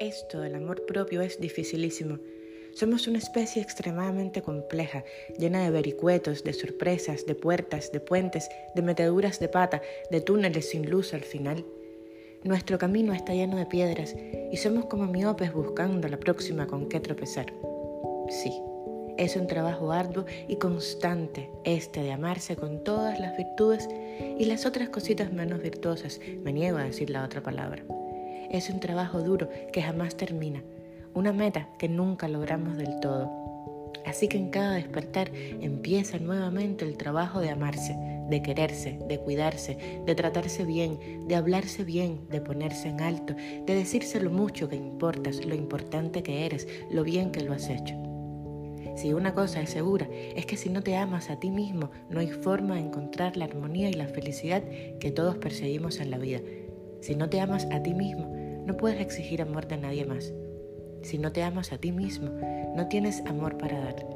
Esto del amor propio es dificilísimo. Somos una especie extremadamente compleja, llena de vericuetos, de sorpresas, de puertas, de puentes, de meteduras de pata, de túneles sin luz al final. Nuestro camino está lleno de piedras y somos como miopes buscando la próxima con qué tropezar. Sí, es un trabajo arduo y constante este de amarse con todas las virtudes y las otras cositas menos virtuosas, me niego a decir la otra palabra. Es un trabajo duro que jamás termina, una meta que nunca logramos del todo. Así que en cada despertar empieza nuevamente el trabajo de amarse, de quererse, de cuidarse, de tratarse bien, de hablarse bien, de ponerse en alto, de decirse lo mucho que importas, lo importante que eres, lo bien que lo has hecho. Si una cosa es segura, es que si no te amas a ti mismo, no hay forma de encontrar la armonía y la felicidad que todos perseguimos en la vida. Si no te amas a ti mismo, no puedes exigir amor de nadie más. Si no te amas a ti mismo, no tienes amor para dar.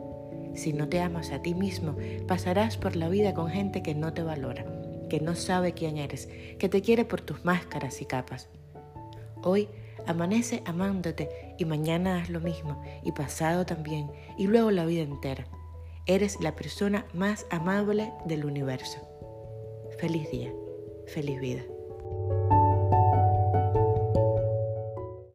Si no te amas a ti mismo, pasarás por la vida con gente que no te valora, que no sabe quién eres, que te quiere por tus máscaras y capas. Hoy amanece amándote y mañana haz lo mismo y pasado también y luego la vida entera. Eres la persona más amable del universo. Feliz día, feliz vida.